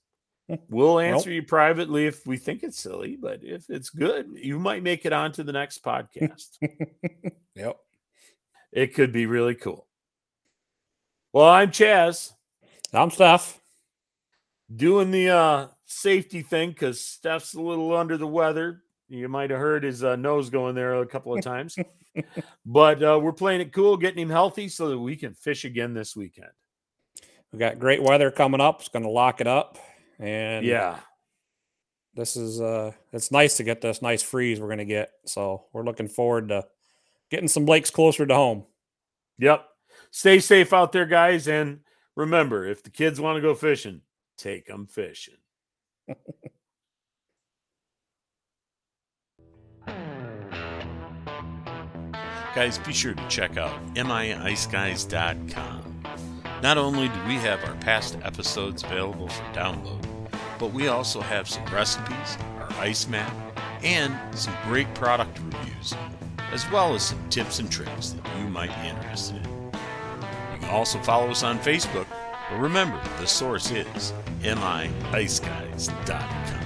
We'll answer you privately if we think it's silly, but if it's good, you might make it onto the next podcast. yep. It could be really cool. Well, I'm Chaz. I'm Steph. Doing the uh, safety thing because Steph's a little under the weather. You might have heard his uh, nose going there a couple of times. but uh, we're playing it cool, getting him healthy so that we can fish again this weekend. We've got great weather coming up. It's going to lock it up. And yeah, this is uh it's nice to get this nice freeze we're gonna get. So we're looking forward to getting some lakes closer to home. Yep. Stay safe out there, guys. And remember, if the kids want to go fishing, take them fishing. guys, be sure to check out miiceguys.com. Not only do we have our past episodes available for download, but we also have some recipes, our ice map, and some great product reviews, as well as some tips and tricks that you might be interested in. You can also follow us on Facebook, but remember, the source is miiceguys.com.